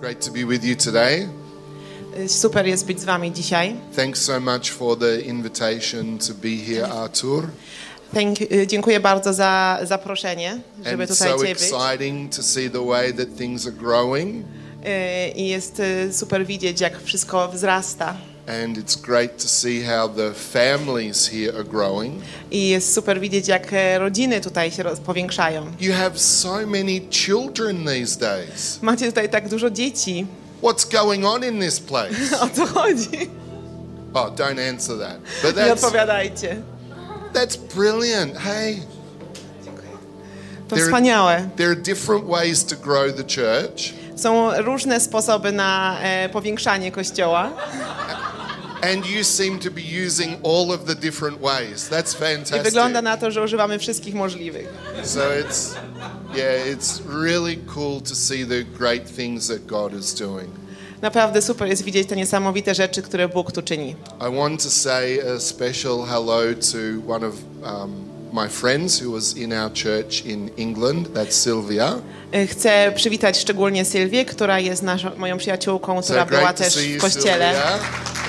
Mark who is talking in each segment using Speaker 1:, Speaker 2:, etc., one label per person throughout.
Speaker 1: Great to be with you today.
Speaker 2: Y, Super jest być z wami dzisiaj.
Speaker 1: Thanks so much for the invitation to be here, Artur.
Speaker 2: Thank, y, dziękuję bardzo za zaproszenie, żeby
Speaker 1: And
Speaker 2: tutaj
Speaker 1: so
Speaker 2: Cię
Speaker 1: exciting to see the way that things are growing.
Speaker 2: Y, I jest super widzieć, jak wszystko wzrasta.
Speaker 1: And it's great to see how the families here are growing.
Speaker 2: I jest super widzieć, jak e, rodziny tutaj się powiększają.
Speaker 1: You have so many children these days.
Speaker 2: Macie tutaj tak dużo dzieci.
Speaker 1: What's going on in this place?
Speaker 2: O co chodzi?
Speaker 1: Oh, don't answer that. But
Speaker 2: Nie
Speaker 1: that's,
Speaker 2: odpowiadajcie.
Speaker 1: that's brilliant. Hey,
Speaker 2: To
Speaker 1: There-
Speaker 2: wspaniałe.
Speaker 1: there are different ways to grow the church.
Speaker 2: Są różne sposoby na e, powiększanie kościoła.
Speaker 1: And you seem to be using all of the different ways. That's
Speaker 2: I
Speaker 1: fantastic.
Speaker 2: wygląda na to, że używamy wszystkich możliwych.
Speaker 1: So it's yeah, it's really cool to see the great things that God is doing.
Speaker 2: Naprawdę super jest widzieć te niesamowite rzeczy, które Bóg tu czyni.
Speaker 1: I want to say a special hello to one of um, my friends who was in our church in England. That's Sylvia.
Speaker 2: E, Chcę przywitać szczególnie Sylwię, która jest naszą, moją przyjaciółką, która
Speaker 1: So
Speaker 2: była też w kościele.
Speaker 1: Sylvia.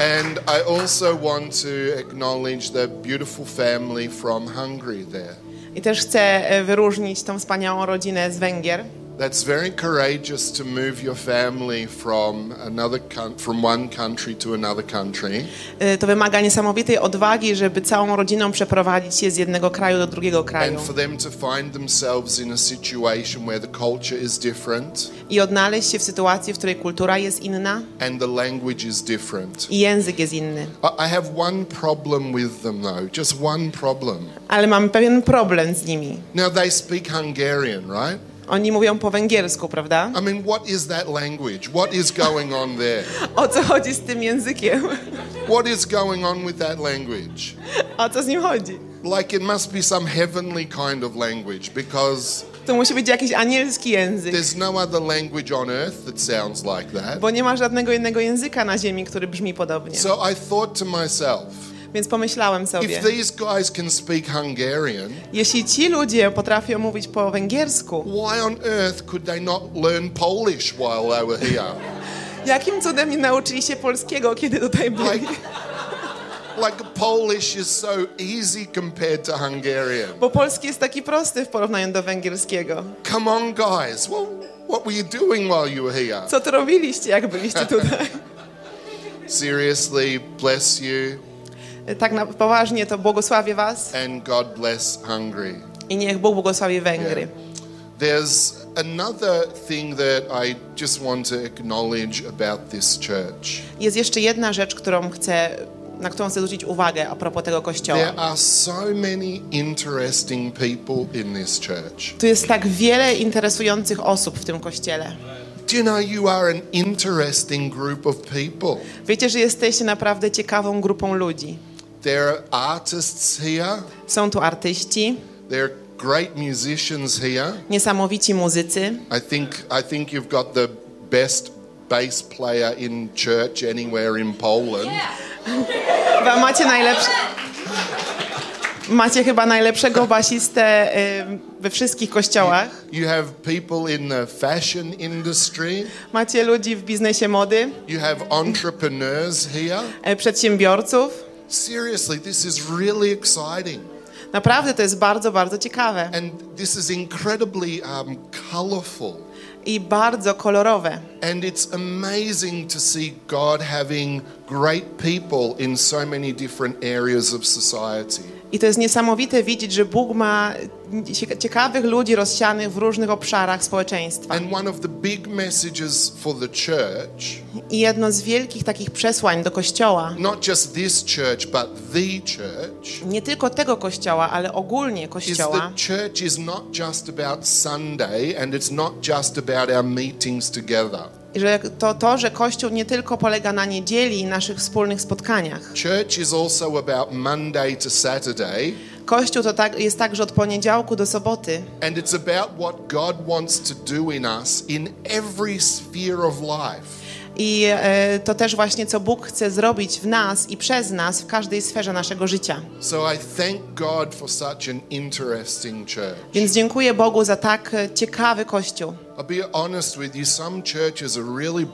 Speaker 1: And I also want to acknowledge the beautiful family from Hungary there.
Speaker 2: I też chcę e, wyróżnić tą wspaniałą rodzinę z Węgier.
Speaker 1: That's very courageous to move your family from another from one country to another country.
Speaker 2: E, To wymaga niesamowitej odwagi, żeby całą rodziną przeprowadzić się z jednego kraju do drugiego kraju
Speaker 1: and for them to find themselves in a situation where the culture is different
Speaker 2: i odnaleźć się w sytuacji, w której kultura jest inna
Speaker 1: and the language is different.
Speaker 2: i język jest inny.
Speaker 1: I have one problem with them though, just one problem.
Speaker 2: Ale mam pewien problem z nimi.
Speaker 1: Now they speak Hungarian, right?
Speaker 2: Oni mówią po węgiersku, prawda?
Speaker 1: I mean, what is that language? What is going on there?
Speaker 2: O co chodzi z tym językiem?
Speaker 1: What is going on with that language?
Speaker 2: O co z nim chodzi?
Speaker 1: Like it must be some heavenly kind of language because
Speaker 2: To musi być jakiś anielski język,
Speaker 1: there's no other language on earth that sounds like that.
Speaker 2: bo nie ma żadnego innego języka na ziemi, który brzmi podobnie.
Speaker 1: So I thought to myself,
Speaker 2: Więc pomyślałem sobie,
Speaker 1: if these guys can speak Hungarian,
Speaker 2: jeśli ci ludzie potrafią mówić po węgiersku,
Speaker 1: why on earth could they not learn Polish while they were here?
Speaker 2: jakim cudem nie nauczyli się polskiego, kiedy tutaj byli?
Speaker 1: Like, like Polish is so easy compared to Hungarian.
Speaker 2: Bo polski jest taki prosty w porównaniu do węgierskiego.
Speaker 1: Come on, guys. Well, what were you doing while you were here?
Speaker 2: Co to robiliście, jak byliście tutaj?
Speaker 1: Seriously, bless you,
Speaker 2: Tak na poważnie to błogosławię was
Speaker 1: and God bless Hungary.
Speaker 2: i niech Bóg błogosławi Węgry.
Speaker 1: There's another thing that I just want to acknowledge about this church.
Speaker 2: Jest jeszcze jedna rzecz, którą chcę, na którą chcę zwrócić uwagę a propos tego kościoła.
Speaker 1: There are so many interesting people in this church.
Speaker 2: Tu jest tak wiele interesujących osób w tym kościele.
Speaker 1: Do you know you are an interesting group of people?
Speaker 2: Wiecie, że jesteście naprawdę ciekawą grupą ludzi.
Speaker 1: There are artists here,
Speaker 2: Są tu artyści,
Speaker 1: there are great musicians here.
Speaker 2: niesamowici muzycy.
Speaker 1: I think I think you've got the best bass player in church anywhere in Poland.
Speaker 2: Chyba macie najlepsze... Macie chyba najlepszego basistę y, we wszystkich kościołach.
Speaker 1: You have people in the fashion industry.
Speaker 2: Macie ludzi w biznesie mody,
Speaker 1: You have entrepreneurs here.
Speaker 2: y, przedsiębiorców.
Speaker 1: Seriously, this is really exciting.
Speaker 2: Naprawdę to jest bardzo, bardzo ciekawe
Speaker 1: And this is incredibly um, colorful.
Speaker 2: i bardzo kolorowe.
Speaker 1: And it's amazing to see God having great people in so many different areas of society.
Speaker 2: I to jest niesamowite widzieć, że Bóg ma ciekawych ludzi rozsianych w różnych obszarach społeczeństwa.
Speaker 1: And one of the big messages for the church,
Speaker 2: I jedno z wielkich takich przesłań do Kościoła,
Speaker 1: not just this church, but the church,
Speaker 2: nie tylko tego Kościoła, ale ogólnie Kościoła,
Speaker 1: together.
Speaker 2: że to, to, że Kościół nie tylko polega na niedzieli i naszych wspólnych spotkaniach.
Speaker 1: Church is also about Monday to Saturday,
Speaker 2: Kościół to tak, jest także od poniedziałku do soboty.
Speaker 1: and it's about what God wants to do in us in every sphere of life.
Speaker 2: I e, to też właśnie, co Bóg chce zrobić w nas i przez nas w każdej sferze naszego życia.
Speaker 1: So I thank God for such an.
Speaker 2: Więc dziękuję Bogu za tak e, ciekawy kościół.
Speaker 1: Be with you, some are really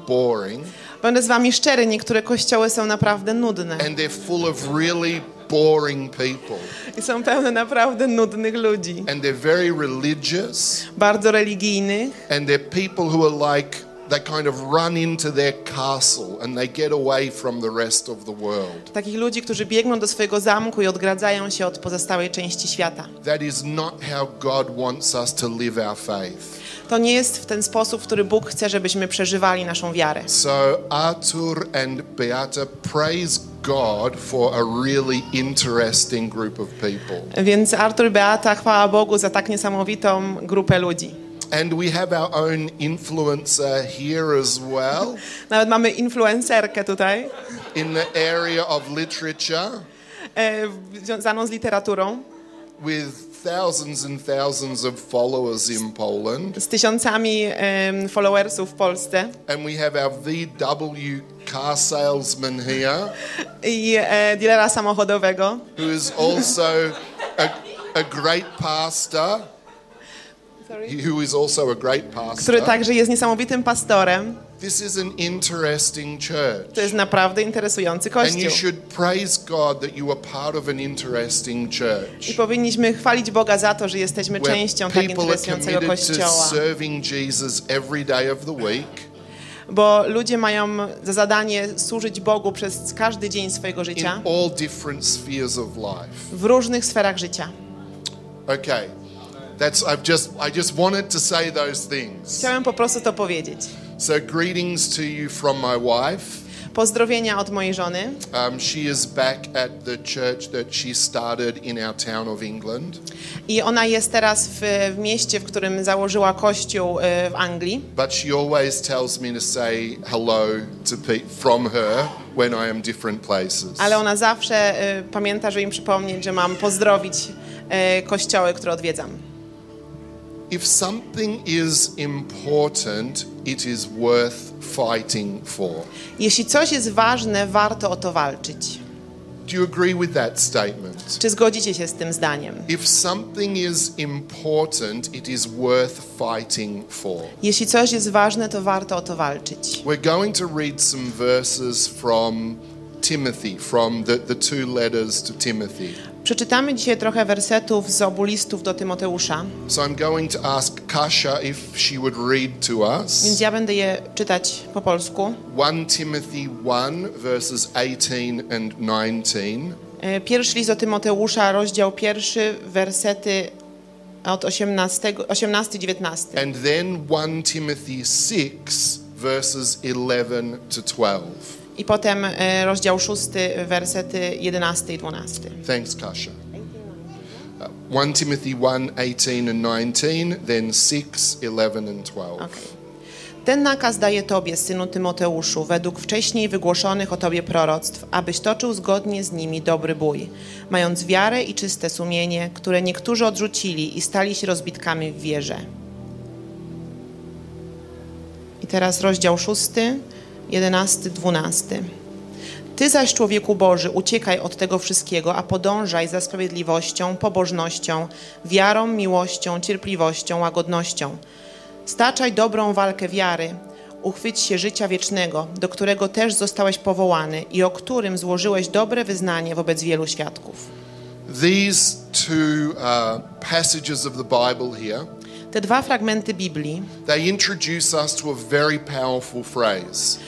Speaker 2: Będę z wami szczery, niektóre kościoły są naprawdę nudne.
Speaker 1: and they're full of really boring people.
Speaker 2: I są pełne naprawdę nudnych ludzi.
Speaker 1: And they're very religious
Speaker 2: Bardzo religijnych.
Speaker 1: and they're people who are like they kind of run into their castle and they get away from the rest of the world.
Speaker 2: Takich ludzi, którzy biegną do swojego zamku i odgradzają się od pozostałej części świata.
Speaker 1: That is not how God wants us to live our faith.
Speaker 2: To nie jest w ten sposób, w który Bóg chce, żebyśmy przeżywali naszą wiarę.
Speaker 1: So Artur and Beata praise God for a really interesting group of people.
Speaker 2: Więc Artur i Beata, chwała Bogu za tak niesamowitą grupę ludzi.
Speaker 1: And we have our own influencer here as well
Speaker 2: Nawet mamy influencerkę tutaj,
Speaker 1: in the area of literature
Speaker 2: e, związaną z literaturą,
Speaker 1: with thousands and thousands of followers in Poland.
Speaker 2: z tysiącami em, followersów w Polsce.
Speaker 1: And we have our VW car salesman here
Speaker 2: I e, dealera samochodowego,
Speaker 1: who is also a, a great pastor. Who is also a great
Speaker 2: który
Speaker 1: pastor.
Speaker 2: także jest niesamowitym pastorem.
Speaker 1: This is an interesting church.
Speaker 2: To jest naprawdę interesujący
Speaker 1: And you
Speaker 2: kościół.
Speaker 1: should praise God that you are part of an interesting
Speaker 2: I
Speaker 1: church.
Speaker 2: powinniśmy chwalić Boga za to, że jesteśmy częścią tak interesującego
Speaker 1: committed to
Speaker 2: kościoła.
Speaker 1: serving Jesus every day of the week.
Speaker 2: Bo ludzie mają za zadanie służyć Bogu przez każdy dzień swojego
Speaker 1: in
Speaker 2: życia
Speaker 1: all different spheres of life.
Speaker 2: w różnych sferach życia.
Speaker 1: Okay. That's I've just I just wanted to say those things.
Speaker 2: Chciałem po prostu to powiedzieć.
Speaker 1: So greetings to you from my wife.
Speaker 2: Pozdrowienia od mojej żony.
Speaker 1: Um, she is back at the church that she started in our town of England.
Speaker 2: I ona jest teraz w, w mieście, w którym założyła kościół y, w Anglii.
Speaker 1: But she always tells me to say hello to pe- from her when I am different places.
Speaker 2: Ale ona zawsze y, pamięta, żeby im przypomnieć, że mam pozdrowić y, kościoły, które odwiedzam.
Speaker 1: If something is important, it is worth fighting for.
Speaker 2: Jeśli coś jest ważne, warto o to walczyć.
Speaker 1: Do you agree with that statement?
Speaker 2: Czy zgodzicie się z tym zdaniem?
Speaker 1: If something is important, it is worth fighting for.
Speaker 2: Jeśli coś jest ważne, to warto o to walczyć.
Speaker 1: We're going to read some verses from Timothy, from the, the two letters to Timothy.
Speaker 2: Przeczytamy dzisiaj trochę wersetów z obu listów do Tymoteusza,
Speaker 1: So I'm going to ask Kasha if she would read to
Speaker 2: więc ja będę je czytać po polsku.
Speaker 1: 1 Timothy 1, verses 18 and 19,
Speaker 2: E, Pierwszy list do Tymoteusza, rozdział pierwszy, wersety od 18, 18-19.
Speaker 1: and then 1 Timothy 6, verses 11 to 12.
Speaker 2: I potem e, rozdział szósty, wersety 11 i 12.
Speaker 1: Thanks, Kasha. Uh, 1 Timothy 1, 18 and 19, then 6, 11 and 12.
Speaker 2: Okej. Ten nakaz daje Tobie, synu Tymoteuszu, według wcześniej wygłoszonych o Tobie proroctw, abyś toczył zgodnie z nimi dobry bój, mając wiarę i czyste sumienie, które niektórzy odrzucili i stali się rozbitkami w wierze. I teraz rozdział 6, 11, 12. Ty zaś, człowieku Boży, uciekaj od tego wszystkiego, a podążaj za sprawiedliwością, pobożnością, wiarą, miłością, cierpliwością, łagodnością. Staczaj dobrą walkę wiary, uchwyć się życia wiecznego, do którego też zostałeś powołany i o którym złożyłeś dobre wyznanie wobec wielu świadków.
Speaker 1: These two uh, passages of the Bible here,
Speaker 2: Te dwa fragmenty Biblii,
Speaker 1: they introduce us to a very powerful phrase.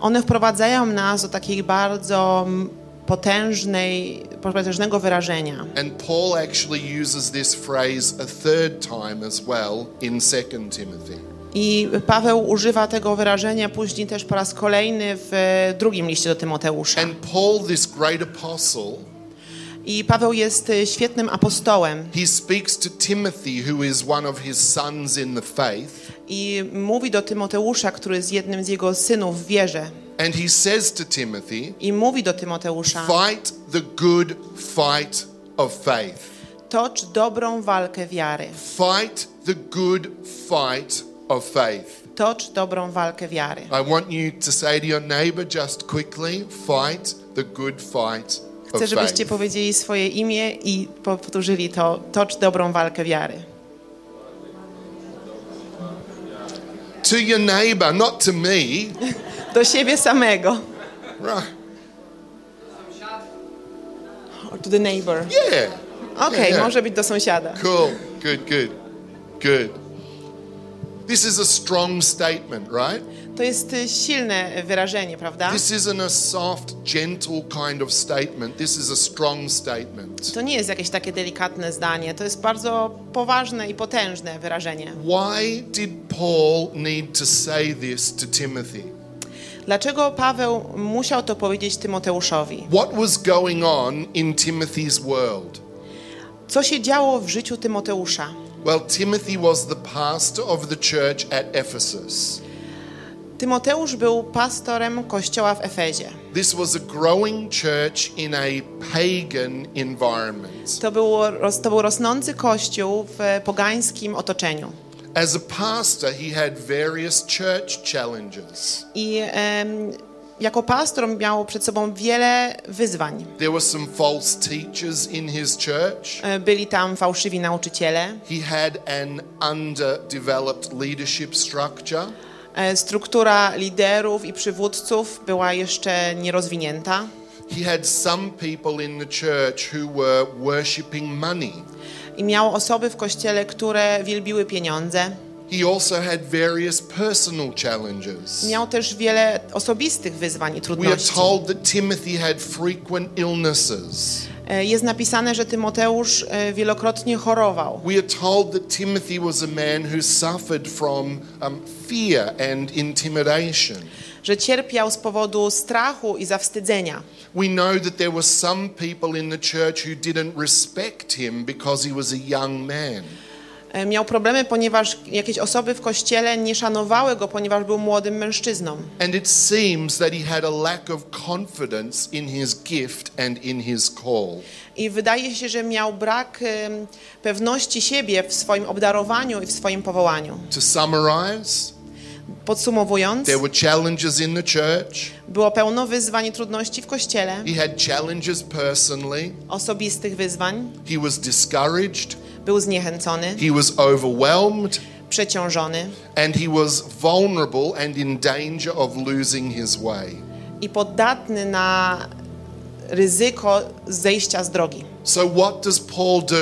Speaker 2: one wprowadzają nas do takiej bardzo mm, potężnej, potężnego wyrażenia.
Speaker 1: And Paul actually uses this phrase a third time as well in 2 Timothy.
Speaker 2: I Paweł używa tego wyrażenia później też po raz kolejny w e, drugim liście do Tymoteusza.
Speaker 1: And Paul, this great apostle,
Speaker 2: I Paweł jest e, świetnym apostołem
Speaker 1: he speaks to Timothy, who is one of his sons in the faith,
Speaker 2: i mówi do Tymoteusza, który jest jednym z jego synów w wierze.
Speaker 1: and he says to Timothy,
Speaker 2: I mówi do Tymoteusza:
Speaker 1: Fight the good fight of faith.
Speaker 2: Tocz dobrą walkę wiary.
Speaker 1: Fight the good fight of faith.
Speaker 2: Tocz dobrą walkę wiary.
Speaker 1: I want you to say to your neighbor just quickly, fight the good fight
Speaker 2: Chcę, żebyście powiedzieli swoje imię i powtórzyli to. Tocz dobrą walkę wiary.
Speaker 1: To your neighbor, not to me.
Speaker 2: Do siebie samego.
Speaker 1: Right.
Speaker 2: Or to the neighbor.
Speaker 1: Yeah.
Speaker 2: Okej,
Speaker 1: Yeah.
Speaker 2: może być do sąsiada.
Speaker 1: Cool. Good, good. Good. This is a strong statement, right?
Speaker 2: To jest y, silne wyrażenie, prawda?
Speaker 1: This isn't a soft, gentle kind of statement. This is a strong statement.
Speaker 2: To nie jest jakieś takie delikatne zdanie, to jest bardzo poważne i potężne wyrażenie.
Speaker 1: Why did Paul need to say this to Timothy?
Speaker 2: Dlaczego Paweł musiał to powiedzieć Tymoteuszowi?
Speaker 1: What was going on in Timothy's world?
Speaker 2: Co się działo w życiu Tymoteusza?
Speaker 1: Well, Timothy was the pastor of the church at Ephesus.
Speaker 2: Tymoteusz był pastorem kościoła w Efezie.
Speaker 1: This was a growing church in a pagan environment.
Speaker 2: To, roz- to był rosnący kościół w pogańskim otoczeniu.
Speaker 1: As a pastor, he had various church challenges.
Speaker 2: I em, jako pastor miał przed sobą wiele wyzwań.
Speaker 1: There were some false teachers in his church.
Speaker 2: E, Byli tam fałszywi nauczyciele.
Speaker 1: He had an underdeveloped leadership structure.
Speaker 2: E, Struktura liderów i przywódców była jeszcze nierozwinięta.
Speaker 1: He had some people in the church who were worshipping money.
Speaker 2: I miał osoby w kościele, które wielbiły pieniądze.
Speaker 1: He also had various personal challenges.
Speaker 2: Miał też wiele osobistych wyzwań i
Speaker 1: We are
Speaker 2: trudności.
Speaker 1: told that Timothy had frequent illnesses.
Speaker 2: E, Jest napisane, że Tymoteusz e, wielokrotnie chorował.
Speaker 1: We are told that Timothy was a man who suffered from um, fear and intimidation.
Speaker 2: że cierpiał z powodu strachu i zawstydzenia.
Speaker 1: We know that there were some people in the church who didn't respect him because he was a young man.
Speaker 2: E, Miał problemy, ponieważ jakieś osoby w kościele nie szanowały go, ponieważ był młodym mężczyzną.
Speaker 1: And it seems that he had a lack of confidence in his gift and in his call.
Speaker 2: I wydaje się, że miał brak em, pewności siebie w swoim obdarowaniu i w swoim powołaniu.
Speaker 1: To summarize,
Speaker 2: Podsumowując,
Speaker 1: there were challenges in the church.
Speaker 2: było pełno wyzwań i trudności w kościele,
Speaker 1: He had challenges personally.
Speaker 2: osobistych wyzwań,
Speaker 1: He was discouraged.
Speaker 2: Był zniechęcony,
Speaker 1: He was overwhelmed.
Speaker 2: przeciążony
Speaker 1: And he was vulnerable and in danger of losing his way.
Speaker 2: i poddatny na ryzyko zejścia z drogi.
Speaker 1: So, what does Paul do?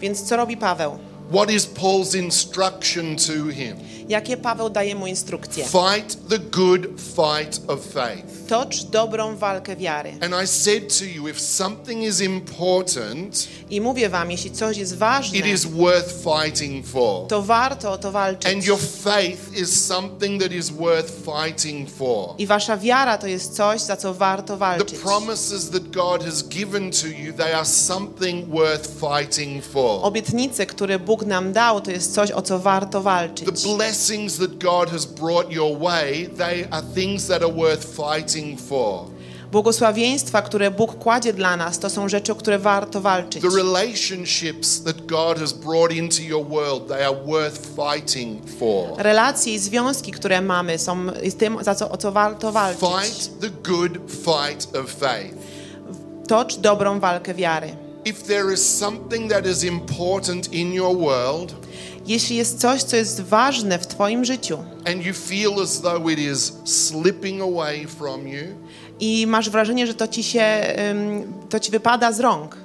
Speaker 2: Więc co robi Paweł?
Speaker 1: What is Paul's instruction to him?
Speaker 2: Jakie Paweł daje mu instrukcje?
Speaker 1: Fight the good fight of faith.
Speaker 2: Tocz dobrą walkę wiary.
Speaker 1: And I said to you, if something is important,
Speaker 2: I mówię wam, jeśli coś jest ważne,
Speaker 1: it is worth fighting for.
Speaker 2: to warto o to
Speaker 1: And
Speaker 2: walczyć.
Speaker 1: your faith is something that is worth fighting for.
Speaker 2: I wasza wiara to jest coś, za co warto
Speaker 1: The
Speaker 2: walczyć.
Speaker 1: promises that God has given to you, they are something worth fighting for.
Speaker 2: Obietnice, które Bóg nam dał, to jest coś, o co warto walczyć.
Speaker 1: The blessings that God has brought your way, they are things that are worth fighting for.
Speaker 2: Błogosławieństwa, które Bóg kładzie dla nas, to są rzeczy, o które warto walczyć.
Speaker 1: The relationships that God has brought into your world, they are worth fighting for.
Speaker 2: Relacje i związki, które mamy, są tym, za co, o co warto walczyć.
Speaker 1: Fight the good fight of faith.
Speaker 2: Tocz dobrą walkę wiary.
Speaker 1: If there is something that is important in your world
Speaker 2: Jeśli jest coś, co jest ważne w Twoim życiu i masz wrażenie, że to ci się, to ci wypada z rąk,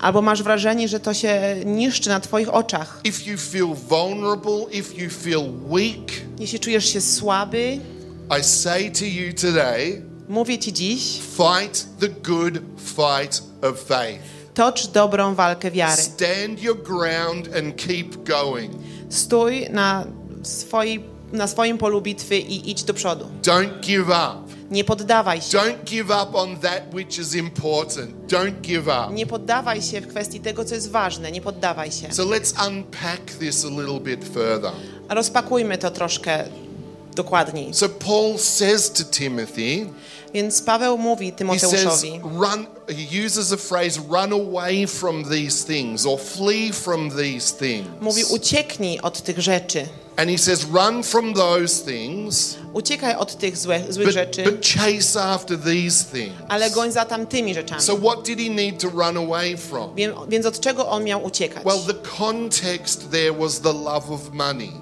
Speaker 2: albo masz wrażenie, że to się niszczy na Twoich oczach, jeśli czujesz się słaby,
Speaker 1: I say to you today,
Speaker 2: mówię Ci dziś,
Speaker 1: fight the good fight of faith.
Speaker 2: Tocz dobrą walkę wiary.
Speaker 1: Stand your ground and keep going.
Speaker 2: Stój na, swojej, na swoim polu bitwy i idź do przodu.
Speaker 1: Don't give up.
Speaker 2: Nie poddawaj się.
Speaker 1: Don't give up on that which is important. Don't give up.
Speaker 2: Nie poddawaj się w kwestii tego, co jest ważne. Nie poddawaj się.
Speaker 1: So let's unpack this a little bit further.
Speaker 2: Rozpakujmy to troszkę dokładniej.
Speaker 1: So Paul says to Timothy,
Speaker 2: Więc Paweł mówi
Speaker 1: he says,
Speaker 2: Tymoteuszowi,
Speaker 1: run, he uses a phrase, run away from these things or flee from these things.
Speaker 2: mówi ucieknij od tych rzeczy.
Speaker 1: And he says, run from those things,
Speaker 2: Uciekaj od tych złe, złych
Speaker 1: but,
Speaker 2: rzeczy,
Speaker 1: but chase after these things.
Speaker 2: ale goń za tamtymi rzeczami.
Speaker 1: So what did he need to run away from?
Speaker 2: Wiem- Więc od czego on miał uciekać?
Speaker 1: Well, the context there was the love of money.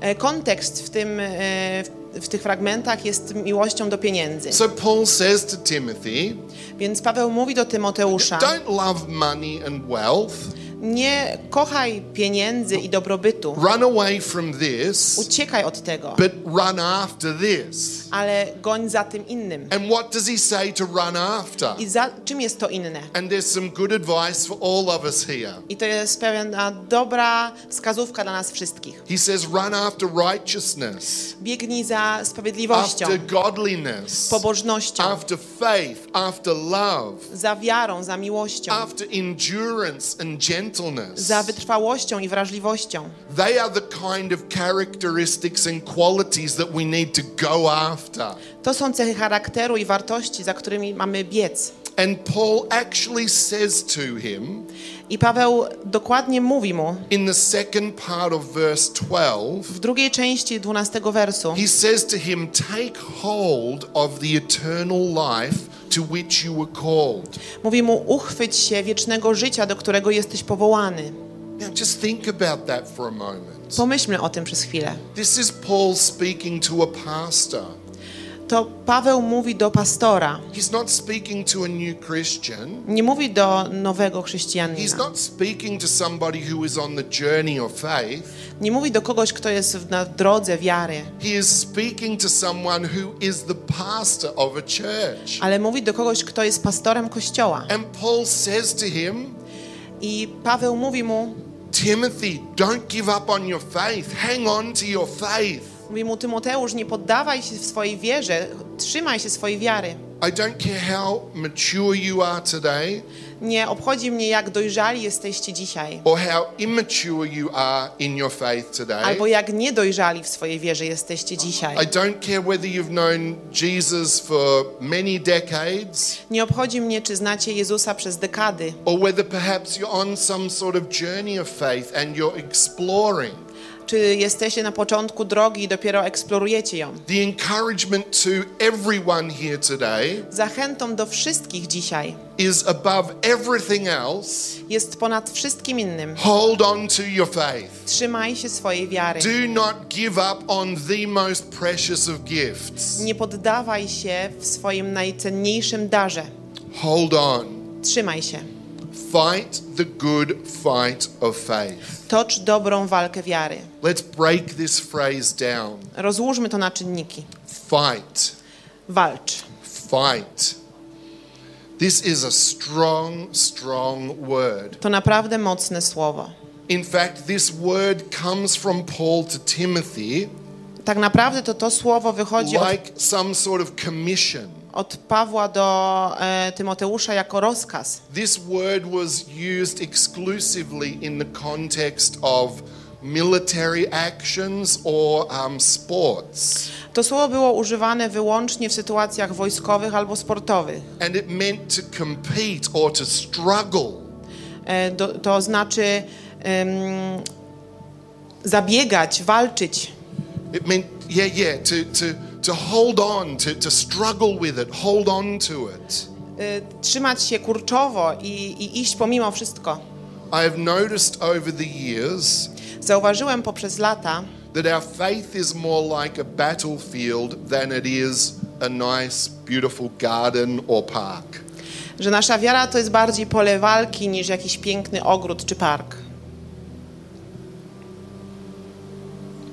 Speaker 2: E, Kontekst w, tym, e, w- w tych fragmentach jest miłością do pieniędzy.
Speaker 1: So Paul says to Timothy,
Speaker 2: Więc Paweł mówi do Tymoteusza,
Speaker 1: don't love money and wealth.
Speaker 2: Nie kochaj pieniędzy i dobrobytu,
Speaker 1: Run away from this,
Speaker 2: uciekaj od tego,
Speaker 1: but run after this.
Speaker 2: ale goń za tym innym.
Speaker 1: And what does he say to run after?
Speaker 2: I za czym jest to inne?
Speaker 1: And there's some good advice for all of us here.
Speaker 2: I to jest pewna dobra wskazówka dla nas wszystkich.
Speaker 1: He says, run after righteousness,
Speaker 2: Biegnij za sprawiedliwością,
Speaker 1: after godliness,
Speaker 2: pobożnością,
Speaker 1: after faith, after love,
Speaker 2: za wiarą, za miłością,
Speaker 1: after endurance and gentleness.
Speaker 2: Za wytrwałością i wrażliwością.
Speaker 1: They are the kind of characteristics and qualities that we need to go after.
Speaker 2: To są cechy charakteru i wartości, za którymi mamy biec.
Speaker 1: And Paul actually says to him
Speaker 2: I Paweł dokładnie mówi mu
Speaker 1: in the second part of verse 12,
Speaker 2: w drugiej części 12 wersu,
Speaker 1: he says to him, Take hold of the eternal life to which you were called.
Speaker 2: mówi mu uchwyć się wiecznego życia, do którego jesteś powołany.
Speaker 1: Now, just think about that for a moment.
Speaker 2: Pomyślmy o tym przez chwilę.
Speaker 1: This is Paul speaking to a pastor.
Speaker 2: To Paweł mówi do pastora,
Speaker 1: He's not speaking to a new Christian.
Speaker 2: nie mówi do nowego
Speaker 1: He's
Speaker 2: chrześcijanina.
Speaker 1: not speaking to somebody who is on the journey of faith.
Speaker 2: Nie mówi do kogoś, kto jest na drodze wiary,
Speaker 1: He is speaking to someone who is the pastor of a church.
Speaker 2: ale mówi do kogoś, kto jest pastorem kościoła.
Speaker 1: And Paul says to him,
Speaker 2: I Paweł mówi mu,
Speaker 1: Timothy, don't give up on your faith. Hang on to your faith.
Speaker 2: Mówi mu Tymoteusz, nie poddawaj się w swojej wierze, trzymaj się swojej wiary.
Speaker 1: I don't care how mature you are today
Speaker 2: Nie obchodzi mnie, jak dojrzali jesteście dzisiaj,
Speaker 1: or how immature you are in your faith today.
Speaker 2: albo jak niedojrzali w swojej wierze jesteście dzisiaj.
Speaker 1: I don't care whether you've known Jesus for many decades
Speaker 2: Nie obchodzi mnie, czy znacie Jezusa przez dekady,
Speaker 1: or whether perhaps you're on some sort of journey of faith and you're exploring.
Speaker 2: Czy jesteście na początku drogi i dopiero eksplorujecie ją.
Speaker 1: The encouragement to everyone here today
Speaker 2: Zachętą do wszystkich dzisiaj
Speaker 1: is above everything else,
Speaker 2: jest ponad wszystkim innym.
Speaker 1: hold on to your faith.
Speaker 2: Trzymaj się swojej wiary.
Speaker 1: Do not give up on the most precious of gifts.
Speaker 2: Nie poddawaj się w swoim najcenniejszym darze.
Speaker 1: Hold on.
Speaker 2: Trzymaj się.
Speaker 1: Fight the good fight of faith.
Speaker 2: Tocz dobrą walkę wiary.
Speaker 1: Let's break this phrase down.
Speaker 2: Rozłóżmy to na czynniki.
Speaker 1: Fight.
Speaker 2: Walcz.
Speaker 1: Fight. This is a strong, strong word.
Speaker 2: To naprawdę mocne słowo.
Speaker 1: In fact, this word comes from Paul to Timothy
Speaker 2: Tak naprawdę to to słowo wychodzi od,
Speaker 1: like some sort of commission.
Speaker 2: od Pawła do e, Tymoteusza jako rozkaz.
Speaker 1: This word was used exclusively in the context of military actions or um, sports.
Speaker 2: To słowo było używane wyłącznie w sytuacjach wojskowych albo sportowych.
Speaker 1: And it meant to compete or to struggle.
Speaker 2: E, do, to znaczy em, zabiegać, walczyć.
Speaker 1: It meant, yeah, yeah, to, to, to hold on, to, to struggle with it, hold on to it.
Speaker 2: e, trzymać się kurczowo i, i iść pomimo wszystko.
Speaker 1: I have noticed over the years
Speaker 2: Zauważyłem poprzez lata,
Speaker 1: that our faith is more like a battlefield than it is a nice, beautiful garden or park.
Speaker 2: że nasza wiara to jest bardziej pole walki niż jakiś piękny ogród czy park.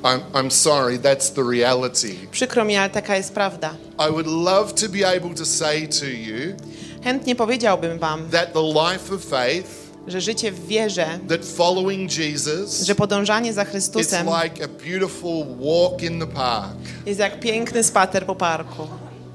Speaker 1: I'm, I'm sorry, that's the reality.
Speaker 2: Przykro mi, ale taka jest prawda.
Speaker 1: I would love to be able to say to you
Speaker 2: Chętnie powiedziałbym wam,
Speaker 1: that the life of faith,
Speaker 2: że życie w wierze,
Speaker 1: that following Jesus,
Speaker 2: że podążanie za
Speaker 1: it's
Speaker 2: Chrystusem
Speaker 1: like a beautiful walk in the park.
Speaker 2: jest jak piękny spacer po parku.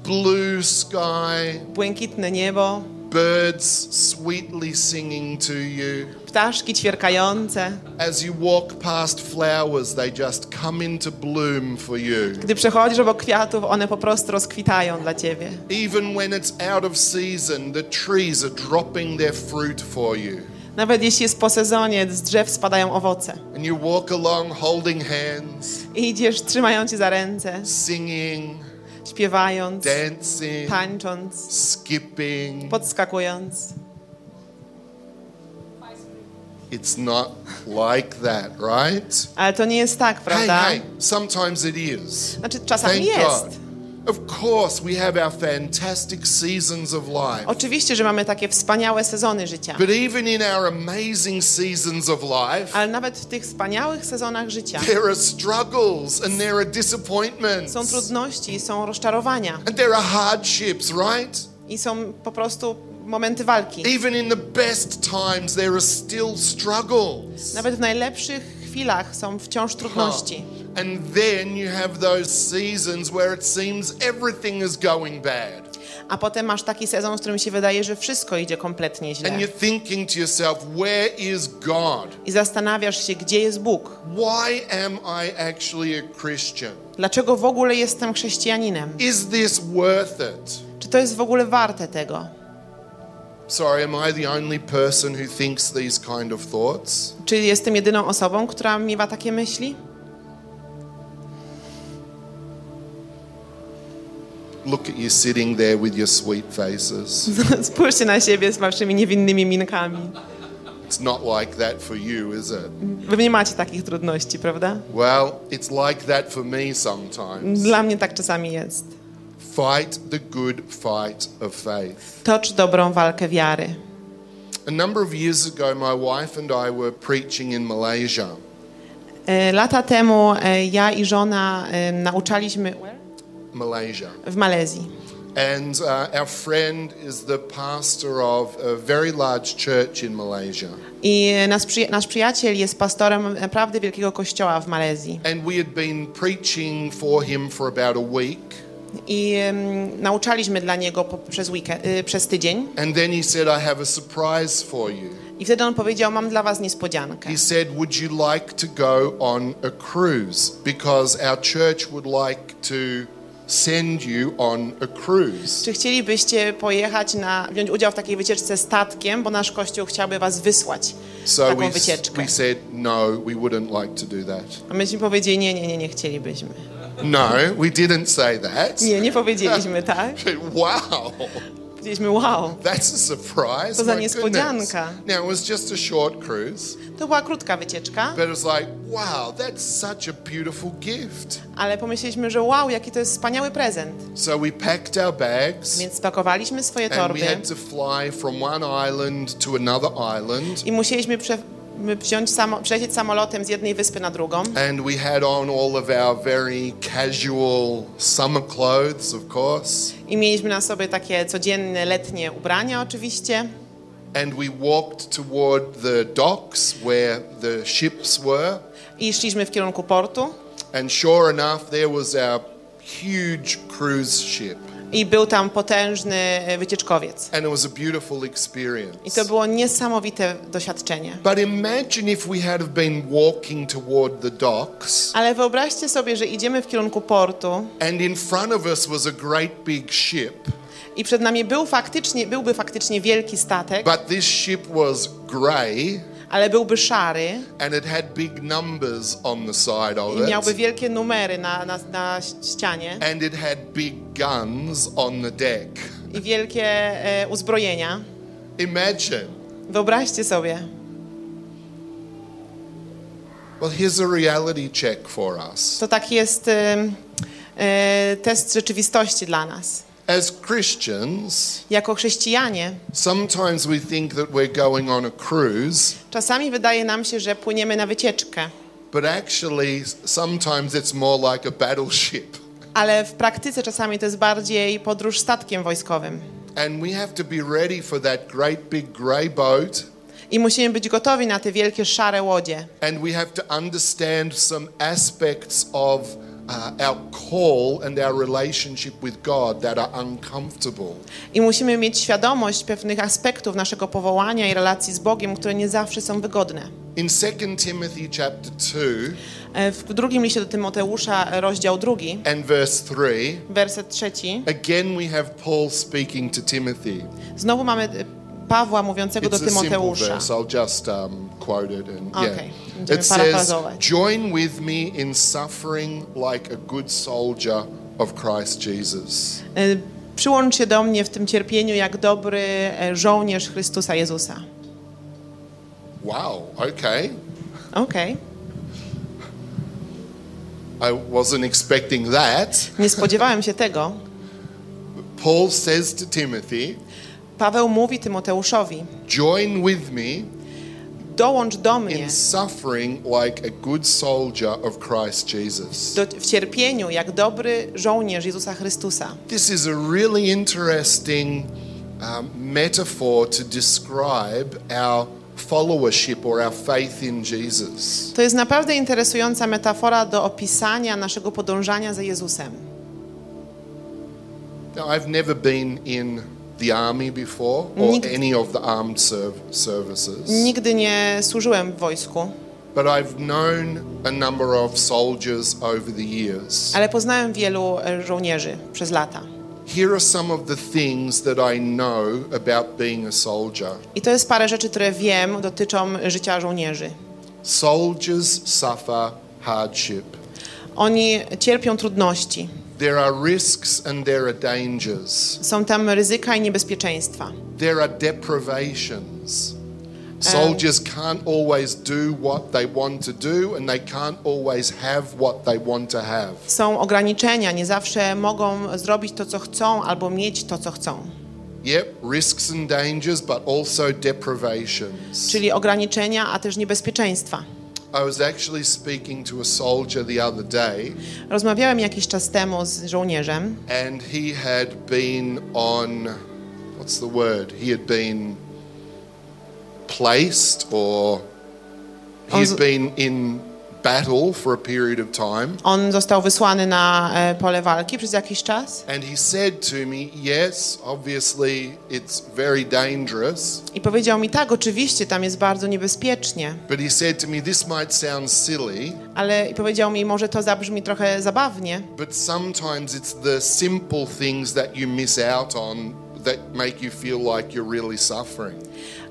Speaker 1: Blue sky,
Speaker 2: Błękitne niebo,
Speaker 1: birds sweetly singing to you,
Speaker 2: ptaszki ćwierkające.
Speaker 1: As you walk past flowers, they just come into bloom for you.
Speaker 2: Gdy przechodzisz obok kwiatów, one po prostu rozkwitają dla ciebie.
Speaker 1: Even when it's out of season, the trees are dropping their fruit for you.
Speaker 2: Nawet jeśli jest po sezonie, z drzew spadają owoce.
Speaker 1: And you walk along holding hands,
Speaker 2: I idziesz trzymając się za ręce,
Speaker 1: singing,
Speaker 2: śpiewając,
Speaker 1: dancing,
Speaker 2: tańcząc,
Speaker 1: skipping.
Speaker 2: podskakując.
Speaker 1: It's not like that, right?
Speaker 2: Ale to nie jest tak,
Speaker 1: Hey,
Speaker 2: prawda?
Speaker 1: hey, sometimes it is.
Speaker 2: Znaczy, czasami
Speaker 1: Thank
Speaker 2: jest.
Speaker 1: God. Of course, we have our fantastic seasons of life.
Speaker 2: Oczywiście, że mamy takie wspaniałe sezony życia.
Speaker 1: But even in our amazing seasons of life,
Speaker 2: Ale nawet w tych wspaniałych sezonach życia
Speaker 1: there are struggles and there are disappointments
Speaker 2: są trudności, są rozczarowania
Speaker 1: and there are hardships, right?
Speaker 2: i są po prostu momenty walki.
Speaker 1: Even in the best times, there are still struggles.
Speaker 2: Nawet w najlepszych chwilach są wciąż trudności.
Speaker 1: And then you have those seasons where it seems everything is going bad.
Speaker 2: A potem masz taki sezon, w którym się wydaje, że wszystko idzie kompletnie źle.
Speaker 1: And you're thinking to yourself, where is God?
Speaker 2: I zastanawiasz się, gdzie jest Bóg?
Speaker 1: Why am I actually a Christian?
Speaker 2: Dlaczego w ogóle jestem chrześcijaninem?
Speaker 1: Is this worth it?
Speaker 2: Czy to jest w ogóle warte tego?
Speaker 1: Sorry, am I the only person who thinks these kind of thoughts?
Speaker 2: Czy jestem jedyną osobą, która miewa takie myśli?
Speaker 1: Look at you sitting there with your sweet faces.
Speaker 2: Spójrzcie na siebie z waszymi niewinnymi minkami.
Speaker 1: It's not like that for you, is it?
Speaker 2: Wy nie macie takich trudności, prawda?
Speaker 1: Well, it's like that for me sometimes.
Speaker 2: Dla mnie tak czasami jest.
Speaker 1: Fight the good fight of faith.
Speaker 2: Tocz dobrą walkę wiary.
Speaker 1: A number of years ago, my wife and I were preaching in Malaysia.
Speaker 2: E, Lata temu e, ja i żona e, nauczaliśmy
Speaker 1: Malaysia.
Speaker 2: w Malezji.
Speaker 1: And uh, our friend is the pastor of a very large church in Malaysia.
Speaker 2: I nasz, przyja- nasz przyjaciel jest pastorem naprawdę wielkiego kościoła w Malezji.
Speaker 1: And we had been preaching for him for about a week.
Speaker 2: I em, nauczaliśmy dla niego po, przez, weekend, y, przez tydzień.
Speaker 1: And then he said, I have a surprise for you.
Speaker 2: I wtedy on powiedział, mam dla was niespodziankę.
Speaker 1: He said, Would you like to go on a cruise? Because our church would like to send you on a cruise.
Speaker 2: Czy chcielibyście pojechać na, wziąć udział w takiej wycieczce statkiem, bo nasz kościół chciałby was wysłać
Speaker 1: So
Speaker 2: taką
Speaker 1: we,
Speaker 2: wycieczkę.
Speaker 1: we said, No, we wouldn't like to do that.
Speaker 2: A myśmy powiedzieli, nie, nie, nie, nie chcielibyśmy.
Speaker 1: No, we didn't say that.
Speaker 2: Nie, nie powiedzieliśmy tak.
Speaker 1: Wow,
Speaker 2: Powiedzieliśmy, wow,
Speaker 1: that's a surprise.
Speaker 2: To za niespodzianka.
Speaker 1: Now, it was just a short cruise,
Speaker 2: to była krótka wycieczka,
Speaker 1: but it was like, wow, that's such a beautiful gift.
Speaker 2: ale pomyśleliśmy, że wow, jaki to jest wspaniały prezent.
Speaker 1: So we packed our bags
Speaker 2: Więc spakowaliśmy swoje
Speaker 1: and we
Speaker 2: torby
Speaker 1: had to fly from one island to another island.
Speaker 2: i musieliśmy prze, wziąć samo, samolotem z jednej wyspy na drugą.
Speaker 1: And we had on all of our very casual summer clothes, of course.
Speaker 2: I mieliśmy na sobie takie codzienne, letnie ubrania oczywiście.
Speaker 1: And we walked toward the docks where the ships were.
Speaker 2: I szliśmy w kierunku portu.
Speaker 1: And sure enough, there was our huge cruise ship.
Speaker 2: I był tam potężny e, wycieczkowiec.
Speaker 1: And it was a beautiful experience.
Speaker 2: I to było niesamowite doświadczenie.
Speaker 1: But imagine if we had been walking toward the docks
Speaker 2: Ale wyobraźcie sobie, że idziemy w kierunku portu
Speaker 1: and in front of us was a great big ship.
Speaker 2: i przed nami był faktycznie, byłby faktycznie wielki statek,
Speaker 1: But this ship was grey
Speaker 2: ale byłby szary
Speaker 1: and it had big numbers on the side of
Speaker 2: i miałby
Speaker 1: it.
Speaker 2: wielkie numery na, na, na ścianie
Speaker 1: And it had big guns on the deck.
Speaker 2: i wielkie e, uzbrojenia.
Speaker 1: Imagine.
Speaker 2: Wyobraźcie sobie.
Speaker 1: Well, here's a reality check for us.
Speaker 2: To taki jest e, e, test rzeczywistości dla nas.
Speaker 1: As Christians,
Speaker 2: Jako chrześcijanie
Speaker 1: sometimes we think that we're going on a cruise,
Speaker 2: czasami wydaje nam się, że płyniemy na wycieczkę,
Speaker 1: but actually, sometimes it's more like a battleship.
Speaker 2: ale w praktyce czasami to jest bardziej podróż statkiem wojskowym.
Speaker 1: And we have to be ready for that great big grey boat,
Speaker 2: I musimy być gotowi na te wielkie szare łodzie.
Speaker 1: and we have to understand some aspects of our call and our relationship with God that are uncomfortable.
Speaker 2: I musimy mieć świadomość pewnych aspektów naszego powołania i relacji z Bogiem, które nie zawsze są wygodne.
Speaker 1: In 2 Timothy chapter 2
Speaker 2: E, W drugim liście do Tymoteusza, rozdział drugi,
Speaker 1: and verse 3,
Speaker 2: werset trzeci,
Speaker 1: again we have Paul speaking to Timothy.
Speaker 2: znowu mamy Pawła mówiącego do Tymoteusza.
Speaker 1: verse. I'll just um, quote it and
Speaker 2: Okay.
Speaker 1: yeah. It says. "Join with me in suffering like a good soldier of Christ Jesus."
Speaker 2: E, Przyłącz się do mnie w tym cierpieniu jak dobry e, żołnierz Chrystusa Jezusa.
Speaker 1: Wow. Okay.
Speaker 2: Okej.
Speaker 1: I wasn't expecting that.
Speaker 2: Nie spodziewałem się tego.
Speaker 1: Paul says to Timothy,
Speaker 2: Paweł mówi Tymoteuszowi,
Speaker 1: "Join with me
Speaker 2: dołącz do mnie
Speaker 1: in suffering like a good soldier of Christ Jesus."
Speaker 2: do, w cierpieniu jak dobry żołnierz Jezusa Chrystusa.
Speaker 1: This is a really interesting um, metaphor to describe our followership or our faith in Jesus.
Speaker 2: To jest naprawdę interesująca metafora do opisania naszego podążania za Jezusem.
Speaker 1: Now, I've never been in the army before or
Speaker 2: Nigdy-
Speaker 1: any of the armed serv- services,
Speaker 2: Nigdy nie służyłem w wojsku,
Speaker 1: but I've known a number of soldiers over the years.
Speaker 2: ale poznałem wielu e, żołnierzy przez lata.
Speaker 1: Here are some of the things that I know about being a soldier.
Speaker 2: I to jest parę rzeczy, które wiem dotyczą życia żołnierzy.
Speaker 1: Soldiers suffer hardship.
Speaker 2: Oni cierpią trudności.
Speaker 1: There are risks and there are dangers.
Speaker 2: Są tam ryzyka i niebezpieczeństwa.
Speaker 1: There are deprivations. Soldiers can't always do what they want to do, and they can't always have what they want to have.
Speaker 2: Są ograniczenia, nie zawsze mogą zrobić to, co chcą, albo mieć to, co chcą.
Speaker 1: Yep, risks and dangers, but also deprivations.
Speaker 2: Czyli ograniczenia, a też niebezpieczeństwa.
Speaker 1: I was actually speaking to a soldier the other day,
Speaker 2: Rozmawiałem jakiś czas temu z żołnierzem
Speaker 1: and he had been on what's the word? He had been placed, or he had been in battle for a period of time.
Speaker 2: On został wysłany na e, pole walki przez jakiś czas
Speaker 1: And he said to me, Yes, obviously it's very dangerous.
Speaker 2: i powiedział mi tak, oczywiście tam jest bardzo niebezpiecznie,
Speaker 1: But he said to me, This might sound silly,
Speaker 2: ale i powiedział mi, może to zabrzmi trochę zabawnie,
Speaker 1: but sometimes it's the simple things that you miss out on that make you feel like you're really suffering.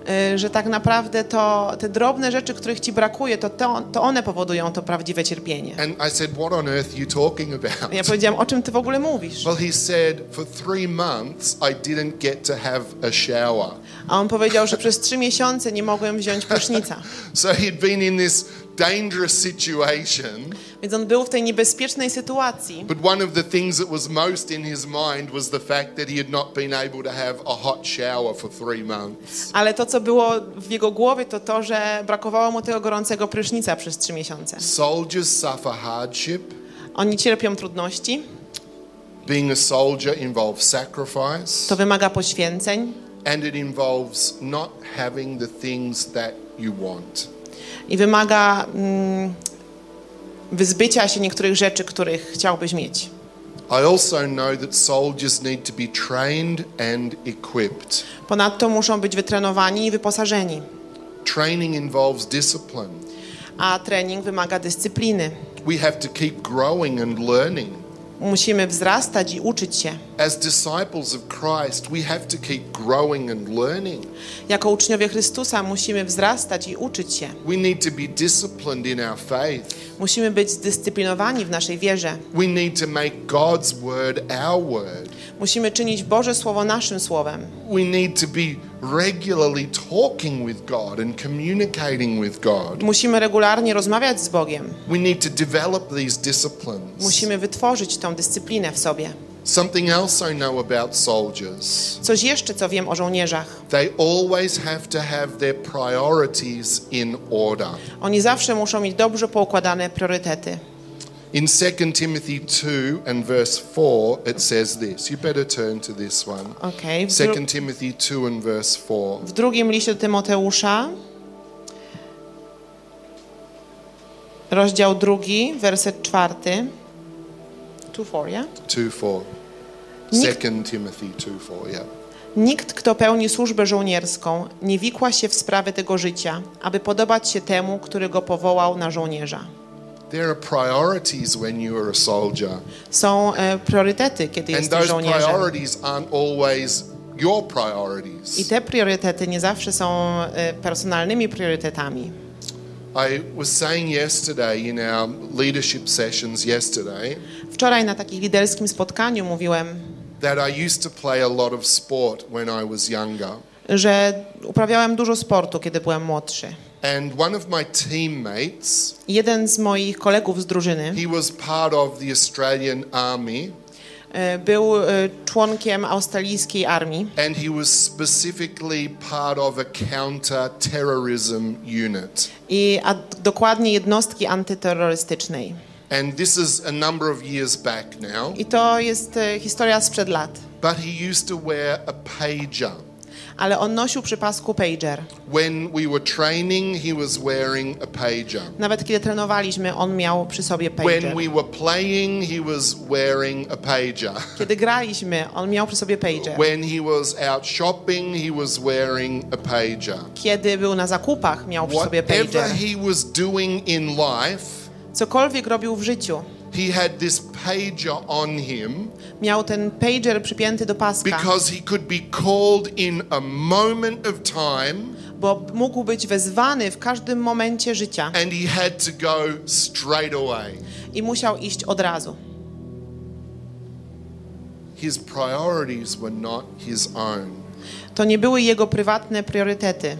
Speaker 2: E, że tak naprawdę to te drobne rzeczy, których ci brakuje, to, to, to one powodują to prawdziwe cierpienie.
Speaker 1: And I said, What on earth you talking about?
Speaker 2: Ja powiedziałam, o czym ty w ogóle mówisz?
Speaker 1: Well, he said, For three months, I didn't get to have a shower.
Speaker 2: A on powiedział, że przez trzy miesiące nie mogłem wziąć prysznica.
Speaker 1: So he'd been in this dangerous situation.
Speaker 2: Więc on był w tej niebezpiecznej sytuacji.
Speaker 1: But one of the things that was most in his mind was the fact that he had not been able to have a hot shower for three months.
Speaker 2: Ale to, co było w jego głowie, to to, że brakowało mu tego gorącego prysznica przez trzy miesiące.
Speaker 1: Soldiers suffer hardship.
Speaker 2: Oni cierpią trudności,
Speaker 1: Being a soldier involves sacrifice,
Speaker 2: to wymaga poświęceń
Speaker 1: and it involves not having the things that you want.
Speaker 2: I wymaga mm, wyzbycia się niektórych rzeczy, których chciałbyś mieć. Ponadto muszą być wytrenowani i wyposażeni,
Speaker 1: Training involves discipline.
Speaker 2: a trening wymaga dyscypliny.
Speaker 1: We have to keep growing and learning.
Speaker 2: Musimy wzrastać i uczyć się.
Speaker 1: As disciples of Christ, we have to keep growing and learning.
Speaker 2: Jako uczniowie Chrystusa musimy wzrastać i uczyć się.
Speaker 1: We need to be disciplined in our faith.
Speaker 2: Musimy być zdyscyplinowani w naszej wierze.
Speaker 1: We need to make God's word our word.
Speaker 2: Musimy czynić Boże Słowo naszym słowem.
Speaker 1: We need to be regularly talking with God and communicating with God.
Speaker 2: Musimy regularnie rozmawiać z Bogiem.
Speaker 1: We need to develop these disciplines.
Speaker 2: Musimy wytworzyć tą dyscyplinę w sobie.
Speaker 1: Something else I know about soldiers.
Speaker 2: Coś jeszcze, co wiem o żołnierzach.
Speaker 1: They always have to have their priorities in order.
Speaker 2: Oni zawsze muszą mieć dobrze poukładane priorytety.
Speaker 1: In 2 Timothy 2 and verse 4, it says this. You better turn to this one.
Speaker 2: Okay. W,
Speaker 1: 2
Speaker 2: dru-
Speaker 1: Timothy 2 and verse 4.
Speaker 2: w drugim liście do Tymoteusza, rozdział drugi, werset czwarty. 2:4, yeah?
Speaker 1: 2 4.
Speaker 2: Nikt-
Speaker 1: 2 Timothy 2 4, yeah.
Speaker 2: Nikt, kto pełni służbę żołnierską, nie wikła się w sprawy tego życia, aby podobać się temu, który go powołał na żołnierza.
Speaker 1: There are priorities when you are a soldier,
Speaker 2: Są e, priorytety, kiedy
Speaker 1: and
Speaker 2: jesteś
Speaker 1: those
Speaker 2: żołnierzem.
Speaker 1: priorities aren't always your priorities.
Speaker 2: I te priorytety nie zawsze są e, personalnymi priorytetami.
Speaker 1: I was saying yesterday in our leadership sessions yesterday
Speaker 2: Wczoraj na takim liderskim spotkaniu mówiłem,
Speaker 1: that I used to play a lot of sport when I was younger.
Speaker 2: że uprawiałem dużo sportu, kiedy byłem młodszy.
Speaker 1: And one of my teammates,
Speaker 2: Jeden z moich kolegów z drużyny
Speaker 1: he was part of the Australian Army
Speaker 2: e, był e, członkiem australijskiej armii
Speaker 1: and he was specifically part of a counter-terrorism unit.
Speaker 2: i a dokładnie jednostki antyterrorystycznej.
Speaker 1: And this is a number of years back now.
Speaker 2: I to jest e, historia sprzed lat.
Speaker 1: But he used to wear a pager.
Speaker 2: Ale on nosił przy pasku pager.
Speaker 1: When we were training, he was wearing a pager.
Speaker 2: Nawet kiedy trenowaliśmy, on miał przy sobie pager.
Speaker 1: When we were playing, he was wearing a pager.
Speaker 2: Kiedy graliśmy, on miał przy sobie pager.
Speaker 1: When he was out shopping, he was wearing a pager.
Speaker 2: Kiedy był na zakupach, miał przy sobie
Speaker 1: Whatever
Speaker 2: pager.
Speaker 1: he was doing in life,
Speaker 2: Cokolwiek robił w życiu,
Speaker 1: he had this pager on him
Speaker 2: miał ten pager przypięty do paska,
Speaker 1: because he could be called in a moment of time
Speaker 2: bo mógł być wezwany w każdym momencie życia
Speaker 1: and he had to go straight away.
Speaker 2: i musiał iść od razu.
Speaker 1: His priorities were not his own.
Speaker 2: To nie były jego prywatne priorytety.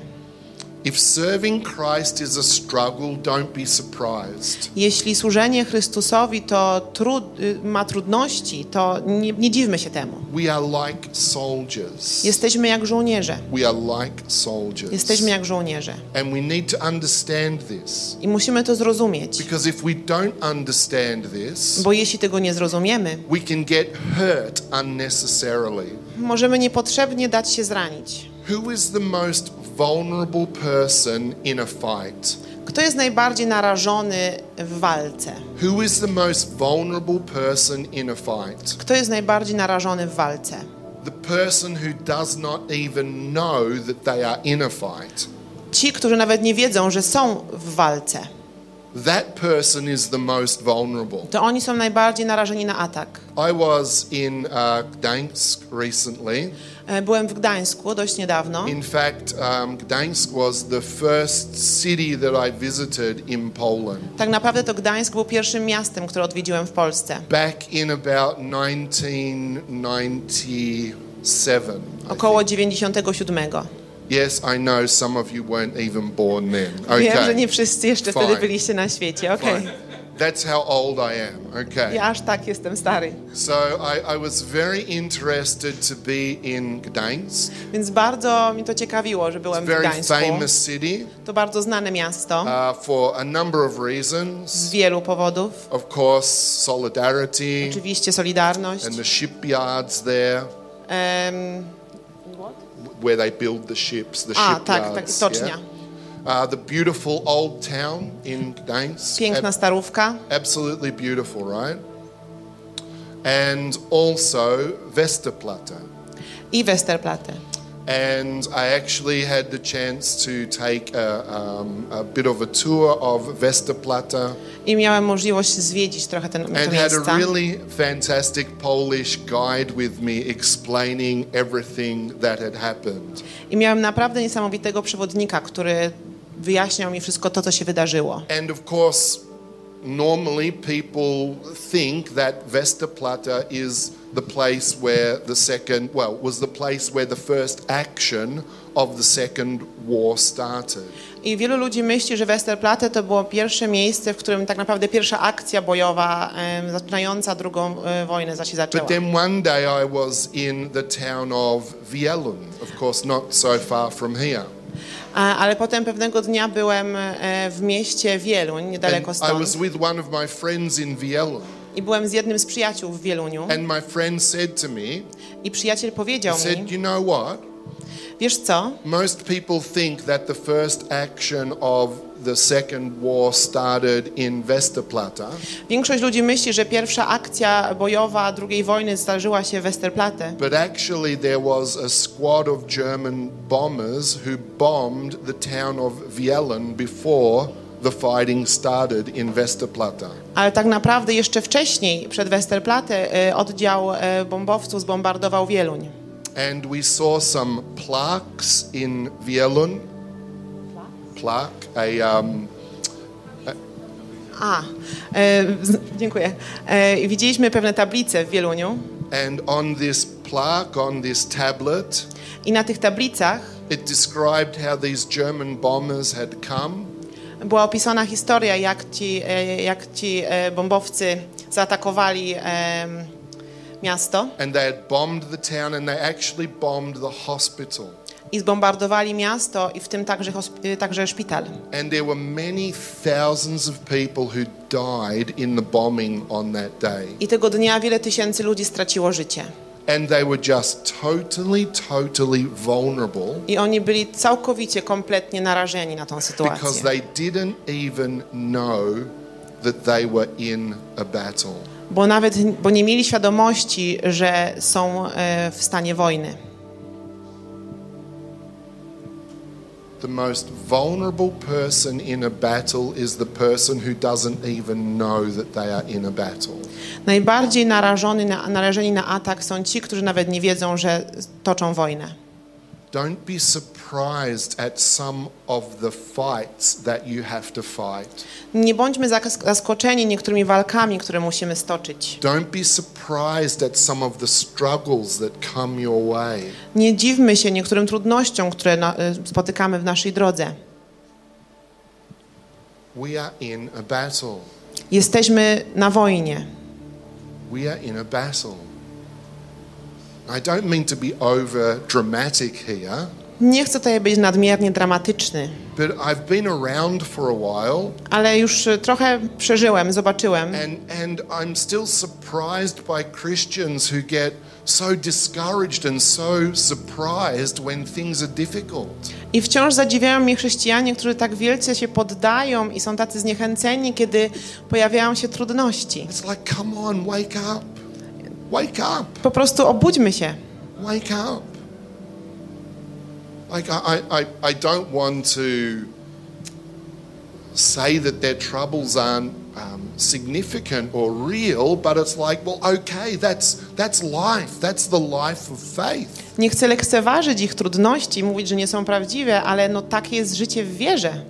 Speaker 1: If serving Christ is a struggle, don't be surprised.
Speaker 2: Jeśli służenie Chrystusowi to trud, y, ma trudności, to nie, nie dziwmy się temu.
Speaker 1: We are like soldiers.
Speaker 2: Jesteśmy jak żołnierze.
Speaker 1: We are like soldiers.
Speaker 2: Jesteśmy jak żołnierze.
Speaker 1: And we need to understand this.
Speaker 2: I musimy to zrozumieć,
Speaker 1: Because if we don't understand this,
Speaker 2: bo jeśli tego nie zrozumiemy,
Speaker 1: we can get hurt unnecessarily.
Speaker 2: możemy niepotrzebnie dać się zranić.
Speaker 1: Who is the most vulnerable person in a fight?
Speaker 2: Kto jest najbardziej narażony w walce?
Speaker 1: Who is the most vulnerable person in a fight?
Speaker 2: Kto jest najbardziej narażony w walce?
Speaker 1: The person who does not even know that they are in a fight.
Speaker 2: Ci, którzy nawet nie wiedzą, że są w walce.
Speaker 1: That person is the most vulnerable.
Speaker 2: To oni są najbardziej narażeni na atak.
Speaker 1: I was in uh, Gdańsk recently.
Speaker 2: E, Byłem w Gdańsku dość niedawno.
Speaker 1: In fact, um, Gdańsk was the first city that I visited in Poland.
Speaker 2: Tak naprawdę to Gdańsk był pierwszym miastem, które odwiedziłem w Polsce.
Speaker 1: Back in about 1997. I
Speaker 2: Około 97.
Speaker 1: think. Yes, I know some of you weren't even born then.
Speaker 2: Wiem, że
Speaker 1: Okay.
Speaker 2: nie wszyscy jeszcze wtedy
Speaker 1: Fine.
Speaker 2: byliście na świecie. Okej.
Speaker 1: Fine. That's how old I am. Okay.
Speaker 2: Ja aż tak jestem stary.
Speaker 1: So I, I was very interested to be in Gdańsk.
Speaker 2: Więc bardzo mi to ciekawiło, że byłem w
Speaker 1: Very
Speaker 2: Gdańsku.
Speaker 1: famous city
Speaker 2: To bardzo znane miasto
Speaker 1: uh, for a number of
Speaker 2: z
Speaker 1: reasons.
Speaker 2: wielu powodów.
Speaker 1: Of course, solidarity
Speaker 2: Oczywiście Solidarność.
Speaker 1: and the shipyards there
Speaker 2: Em,
Speaker 1: where they build the ships, the
Speaker 2: a, tak, tak,
Speaker 1: shipyards.
Speaker 2: stocznia.
Speaker 1: yeah? Uh, the beautiful old town in Gdańsk.
Speaker 2: Piękna starówka.
Speaker 1: absolutely beautiful, right? And also Westerplatte.
Speaker 2: I Westerplatte.
Speaker 1: And I actually had the chance to take a, um, a bit of a tour of Westerplatte
Speaker 2: I miałem możliwość zwiedzić trochę ten, te
Speaker 1: and had a really fantastic Polish guide with me explaining everything that had happened.
Speaker 2: I miałem naprawdę niesamowitego przewodnika, który wyjaśniał mi wszystko to, co się wydarzyło.
Speaker 1: And of course, normally people think that Westerplatte is the place where the second, well, was the place where the first action of the second war started.
Speaker 2: I wielu ludzi myśli, że Westerplatte to było pierwsze miejsce, w którym tak naprawdę pierwsza akcja bojowa em, zaczynająca drugą e, wojnę się zaczęła.
Speaker 1: But then one day I was in the town of Wielun, of course, not so far from here.
Speaker 2: Ale potem pewnego dnia byłem e, w mieście Wieluń, niedaleko
Speaker 1: And I
Speaker 2: stąd.
Speaker 1: was with one of my friends in
Speaker 2: I byłem z jednym z przyjaciół w Wieluniu.
Speaker 1: and my friend said to me,
Speaker 2: I przyjaciel powiedział
Speaker 1: said,
Speaker 2: mi,
Speaker 1: You know what?
Speaker 2: Wiesz co?
Speaker 1: Most people think that the first action of the Second War started in Westerplatte,
Speaker 2: Większość ludzi myśli, że pierwsza akcja bojowa II wojny zdarzyła się w Westerplatte,
Speaker 1: but actually there was a squad of German bombers who bombed the town of Wielen before the fighting started in Westerplatte.
Speaker 2: ale tak naprawdę jeszcze wcześniej, przed Westerplatte, e, oddział e, bombowców zbombardował Wieluń.
Speaker 1: And we saw some plaques in Wielen. Plaque, a um,
Speaker 2: A, e, dziękuję. E, widzieliśmy pewne tablice w Wieluniu
Speaker 1: and on this plaque, on this tablet,
Speaker 2: i na tych tablicach
Speaker 1: it described how these German bombers had come
Speaker 2: była opisana historia, jak ci, e, jak ci e, bombowcy zaatakowali em, miasto
Speaker 1: and they had bombed the town and they actually bombed the hospital.
Speaker 2: I zbombardowali miasto i w tym także, e, także szpital.
Speaker 1: And there were many thousands of people who died in the bombing on that day.
Speaker 2: I tego dnia wiele tysięcy ludzi straciło życie.
Speaker 1: And they were just totally, totally vulnerable
Speaker 2: I oni byli całkowicie, kompletnie narażeni na tą
Speaker 1: because
Speaker 2: sytuację.
Speaker 1: they didn't even know that they were in a battle.
Speaker 2: Bo nawet bo nie mieli świadomości, że są e, w stanie wojny.
Speaker 1: The most vulnerable person in a battle is the person who doesn't even know that they are in a battle.
Speaker 2: Najbardziej narażony na, narażeni na atak są ci, którzy nawet nie wiedzą, że toczą wojnę.
Speaker 1: Don't be surprised at some of the fights that you have to fight.
Speaker 2: Nie bądźmy zaskoczeni niektórymi walkami, które musimy stoczyć.
Speaker 1: Don't be surprised at some of the struggles that come your way.
Speaker 2: Nie dziwmy się niektórym trudnościom, które na, e, spotykamy w naszej drodze.
Speaker 1: We are in a battle.
Speaker 2: Jesteśmy na wojnie.
Speaker 1: We are in a battle. I don't mean to be over dramatic here,
Speaker 2: Nie chcę tutaj być nadmiernie dramatyczny,
Speaker 1: but I've been around for a while
Speaker 2: ale już e, trochę przeżyłem, zobaczyłem.
Speaker 1: and, and I'm still surprised by Christians who get so discouraged and so surprised when things are difficult.
Speaker 2: I wciąż zadziwiają mnie chrześcijanie, którzy tak wielce się poddają i są tacy zniechęceni, kiedy pojawiają się trudności.
Speaker 1: It's like, come on, wake up. Wake up.
Speaker 2: Po prostu obudźmy się.
Speaker 1: Wake up. Like, I, I, I- don't want to say that their troubles aren't um, significant or real, but it's like, well, okay, that's, that's life. That's the life of faith.
Speaker 2: Nie chcę lekceważyć ich trudności, mówić, że nie są prawdziwe, ale no takie jest życie w wierze.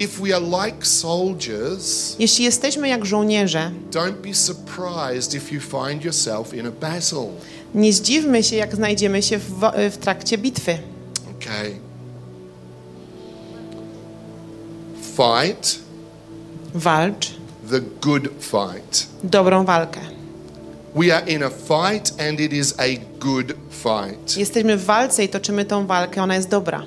Speaker 1: If we are like soldiers,
Speaker 2: Jeśli jesteśmy jak żołnierze,
Speaker 1: don't be surprised if you find yourself in a battle.
Speaker 2: nie zdziwmy się, jak znajdziemy się w, w trakcie bitwy.
Speaker 1: Okay. Fight
Speaker 2: Walcz
Speaker 1: the good fight.
Speaker 2: dobrą walkę.
Speaker 1: We are in a fight and it is a good fight.
Speaker 2: Jesteśmy w walce i toczymy tą walkę, ona jest dobra.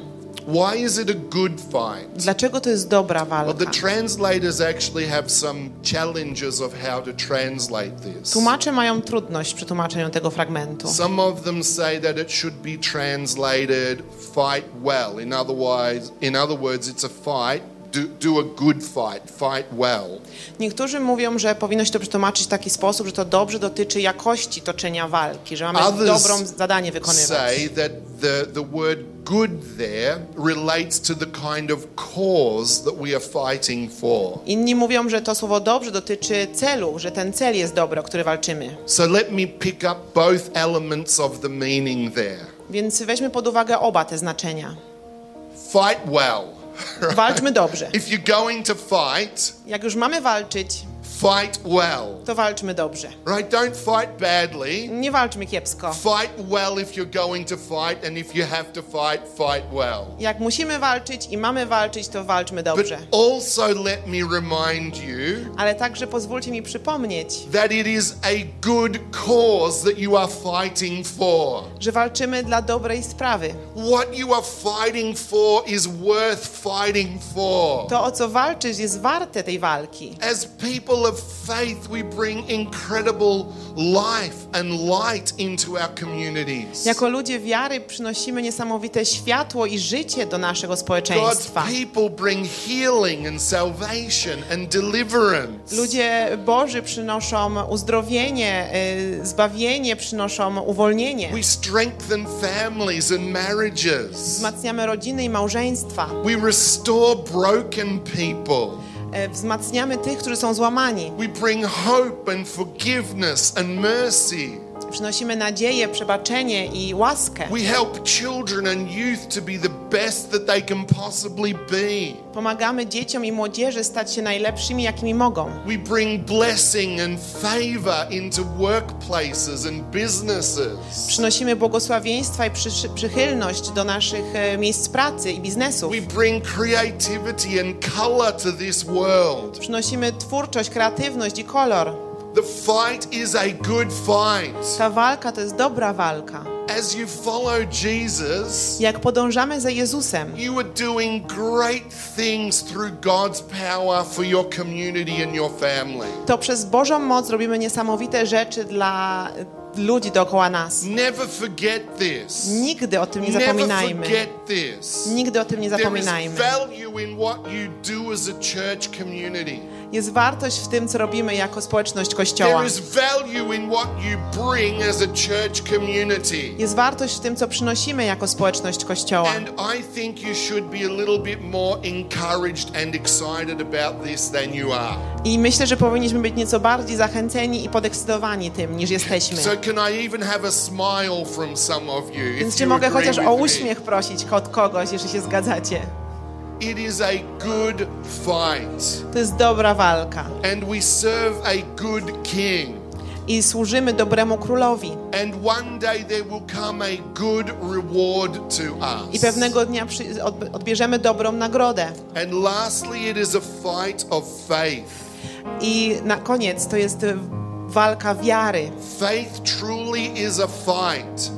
Speaker 1: Why is it a good fight?
Speaker 2: Dlaczego to jest dobra
Speaker 1: Well,
Speaker 2: walka?
Speaker 1: the translators actually have some challenges of how to translate this.
Speaker 2: Tłumacze mają trudność przy tłumaczeniu tego fragmentu.
Speaker 1: Some of them say that it should be translated fight well. In other, wise, in other words, it's a fight, do, do a good fight, fight well.
Speaker 2: Niektórzy mówią, że powinno się to przetłumaczyć w taki sposób, że to dobrze dotyczy jakości toczenia walki, że mamy
Speaker 1: Others
Speaker 2: dobrą zadanie wykonywać.
Speaker 1: say that the, the word good there relates to the kind of cause that we are fighting for.
Speaker 2: Inni mówią, że to słowo dobrze dotyczy celu, że ten cel jest dobry, o który walczymy.
Speaker 1: So let me pick up both elements of the meaning there.
Speaker 2: Więc weźmy pod uwagę oba te znaczenia.
Speaker 1: Fight well.
Speaker 2: Walczmy dobrze.
Speaker 1: If you're going to fight,
Speaker 2: Jak już mamy walczyć,
Speaker 1: fight well.
Speaker 2: to walczmy dobrze.
Speaker 1: Right? Don't fight badly.
Speaker 2: Nie walczmy kiepsko.
Speaker 1: Fight well if you're going to fight, and if you have to fight, fight well.
Speaker 2: Jak musimy walczyć i mamy walczyć, to walczmy
Speaker 1: But
Speaker 2: dobrze.
Speaker 1: also let me remind you
Speaker 2: Ale także pozwólcie mi przypomnieć,
Speaker 1: that it is a good cause that you are fighting for.
Speaker 2: że walczymy dla dobrej sprawy.
Speaker 1: What you are fighting for is worth fighting for.
Speaker 2: To, o co walczysz, jest warte tej walki.
Speaker 1: As people of faith, we bring incredible life and light into our communities.
Speaker 2: Jako ludzie wiary przynosimy niesamowite światło i życie do naszego
Speaker 1: God's
Speaker 2: społeczeństwa.
Speaker 1: people bring healing and salvation and deliverance.
Speaker 2: Ludzie Boży przynoszą uzdrowienie, y, zbawienie, przynoszą uwolnienie.
Speaker 1: We strengthen families and marriages.
Speaker 2: Wzmacniamy rodziny i małżeństwa.
Speaker 1: We restore broken people.
Speaker 2: E, Wzmacniamy tych, którzy są złamani.
Speaker 1: We bring hope and forgiveness and mercy.
Speaker 2: Przynosimy nadzieję, przebaczenie i łaskę.
Speaker 1: We help children and youth to be the best that they can possibly be.
Speaker 2: Pomagamy dzieciom i młodzieży stać się najlepszymi, jakimi mogą.
Speaker 1: We bring blessing and favor into workplaces and businesses.
Speaker 2: Przynosimy błogosławieństwa i przy, przychylność do naszych e, miejsc pracy i biznesów.
Speaker 1: We bring creativity and color to this world.
Speaker 2: Przynosimy twórczość, kreatywność i kolor.
Speaker 1: The fight is a good fight.
Speaker 2: Ta walka to jest dobra walka.
Speaker 1: As you follow Jesus,
Speaker 2: Jak podążamy za Jezusem,
Speaker 1: you are doing great things through God's power for your community and your family.
Speaker 2: to przez Bożą moc robimy niesamowite rzeczy dla ludzi dookoła nas.
Speaker 1: Never forget this.
Speaker 2: Nigdy o tym nie zapominajmy. Nigdy o tym nie
Speaker 1: There is
Speaker 2: zapominajmy. Jest wartość w tym, co robimy jako społeczność Kościoła.
Speaker 1: There is value in what you bring as a church community.
Speaker 2: Jest wartość w tym, co przynosimy jako społeczność Kościoła.
Speaker 1: And I think you should be a little bit more encouraged and excited about this than you are.
Speaker 2: I myślę, że powinniśmy być nieco bardziej zachęceni i podekscytowani tym, niż jesteśmy.
Speaker 1: So can I even have a smile from some of you?
Speaker 2: Więc czy mogę chociaż o uśmiech prosić od kogoś, jeśli się zgadzacie?
Speaker 1: It is a good fight.
Speaker 2: To jest dobra walka.
Speaker 1: And we serve a good king.
Speaker 2: I służymy dobremu królowi.
Speaker 1: And one day there will come a good reward to
Speaker 2: I
Speaker 1: us.
Speaker 2: pewnego dnia odbierzemy dobrą nagrodę.
Speaker 1: And lastly, it is a fight of faith.
Speaker 2: I na koniec to jest walka wiary.
Speaker 1: Faith truly is a fight.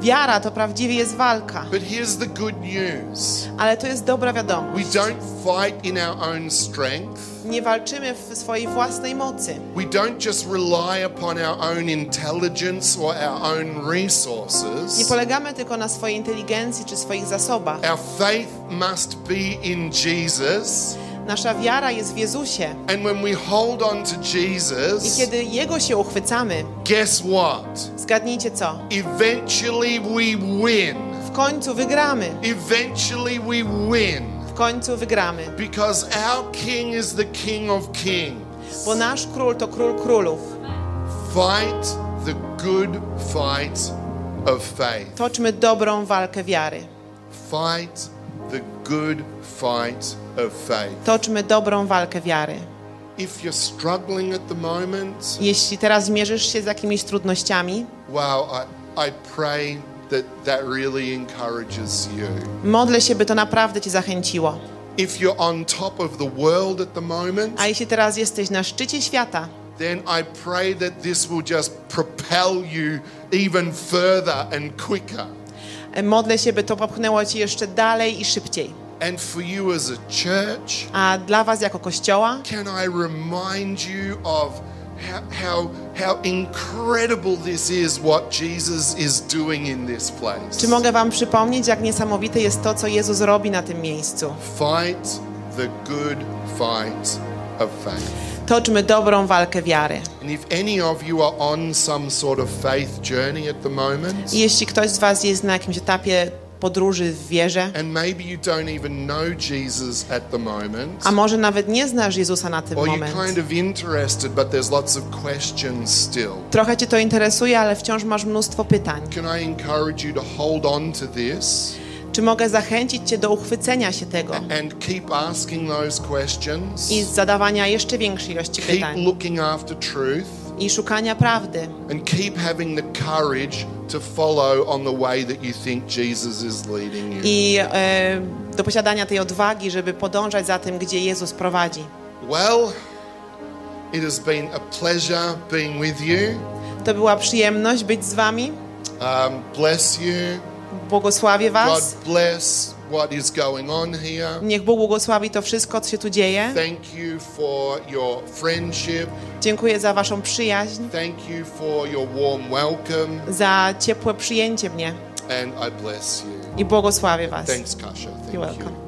Speaker 2: Wiara to prawdziwie jest walka.
Speaker 1: But here's the good news
Speaker 2: Ale to jest dobra wiadomość.
Speaker 1: we don't fight in our own strength.
Speaker 2: Nie walczymy w swojej własnej mocy.
Speaker 1: We don't just rely upon our own intelligence or our own
Speaker 2: Nie
Speaker 1: resources.
Speaker 2: polegamy tylko na swojej inteligencji czy swoich zasobach.
Speaker 1: Our faith must be in Jesus.
Speaker 2: Nasza wiara jest w Jezusie.
Speaker 1: And when we hold on to
Speaker 2: I
Speaker 1: Jesus,
Speaker 2: kiedy Jego się uchwycamy,
Speaker 1: guess what?
Speaker 2: zgadnijcie co?
Speaker 1: Eventually we win.
Speaker 2: W końcu wygramy.
Speaker 1: Eventually we win.
Speaker 2: W końcu wygramy.
Speaker 1: Because our King is the King of Kings.
Speaker 2: Bo nasz król to król królów.
Speaker 1: Fight the good fight of faith.
Speaker 2: Toczmy dobrą walkę wiary.
Speaker 1: Fight the good fight of faith.
Speaker 2: Toczmy dobrą walkę wiary.
Speaker 1: If you're struggling at the moment,
Speaker 2: Jeśli teraz mierzysz się z jakimiś trudnościami,
Speaker 1: wow, I, I pray that that really encourages you.
Speaker 2: modlę się, by to naprawdę Cię zachęciło.
Speaker 1: If you're on top of the world at the moment,
Speaker 2: A jeśli teraz jesteś na szczycie świata,
Speaker 1: then I pray that this will just propel you even further and quicker.
Speaker 2: modlę się, by to popchnęło Cię jeszcze dalej i szybciej.
Speaker 1: And for you as a church,
Speaker 2: A dla Was jako Kościoła,
Speaker 1: can I remind you of how, how, how incredible this is, what Jesus is doing in this place?
Speaker 2: czy mogę Wam przypomnieć, jak niesamowite jest to, co Jezus robi na tym miejscu?
Speaker 1: Fight the good fight of faith.
Speaker 2: Toczmy dobrą walkę wiary.
Speaker 1: Sort of moment,
Speaker 2: jeśli ktoś z Was jest na jakimś etapie podróży w wierze,
Speaker 1: and maybe you don't even know Jesus at the moment,
Speaker 2: a może nawet nie znasz Jezusa na tym moment,
Speaker 1: kind of interested, but there's lots of questions still.
Speaker 2: trochę Cię to interesuje, ale wciąż masz mnóstwo pytań.
Speaker 1: Can I encourage you to hold on to this?
Speaker 2: Czy mogę zachęcić Cię do uchwycenia się tego?
Speaker 1: And keep asking those questions?
Speaker 2: i zadawania jeszcze większej ilości
Speaker 1: Keep
Speaker 2: pytań.
Speaker 1: looking after truth
Speaker 2: i szukania prawdy
Speaker 1: and keep having the courage to follow on the way that you think Jesus is leading you.
Speaker 2: i e, do posiadania tej odwagi, żeby podążać za tym, gdzie Jezus prowadzi.
Speaker 1: Well, it has been a pleasure being with you.
Speaker 2: To była przyjemność być z Wami.
Speaker 1: Um, bless you.
Speaker 2: Błogosławię Was.
Speaker 1: God bless what is going on here.
Speaker 2: Niech Bóg błogosławi to wszystko, co się tu dzieje.
Speaker 1: Thank you for your friendship.
Speaker 2: Dziękuję za waszą przyjaźń,
Speaker 1: Thank you for your warm welcome.
Speaker 2: za ciepłe przyjęcie mnie
Speaker 1: And I bless you.
Speaker 2: i błogosławię was.
Speaker 1: Thanks, Kasha. Thank
Speaker 2: You're
Speaker 1: you.
Speaker 2: welcome.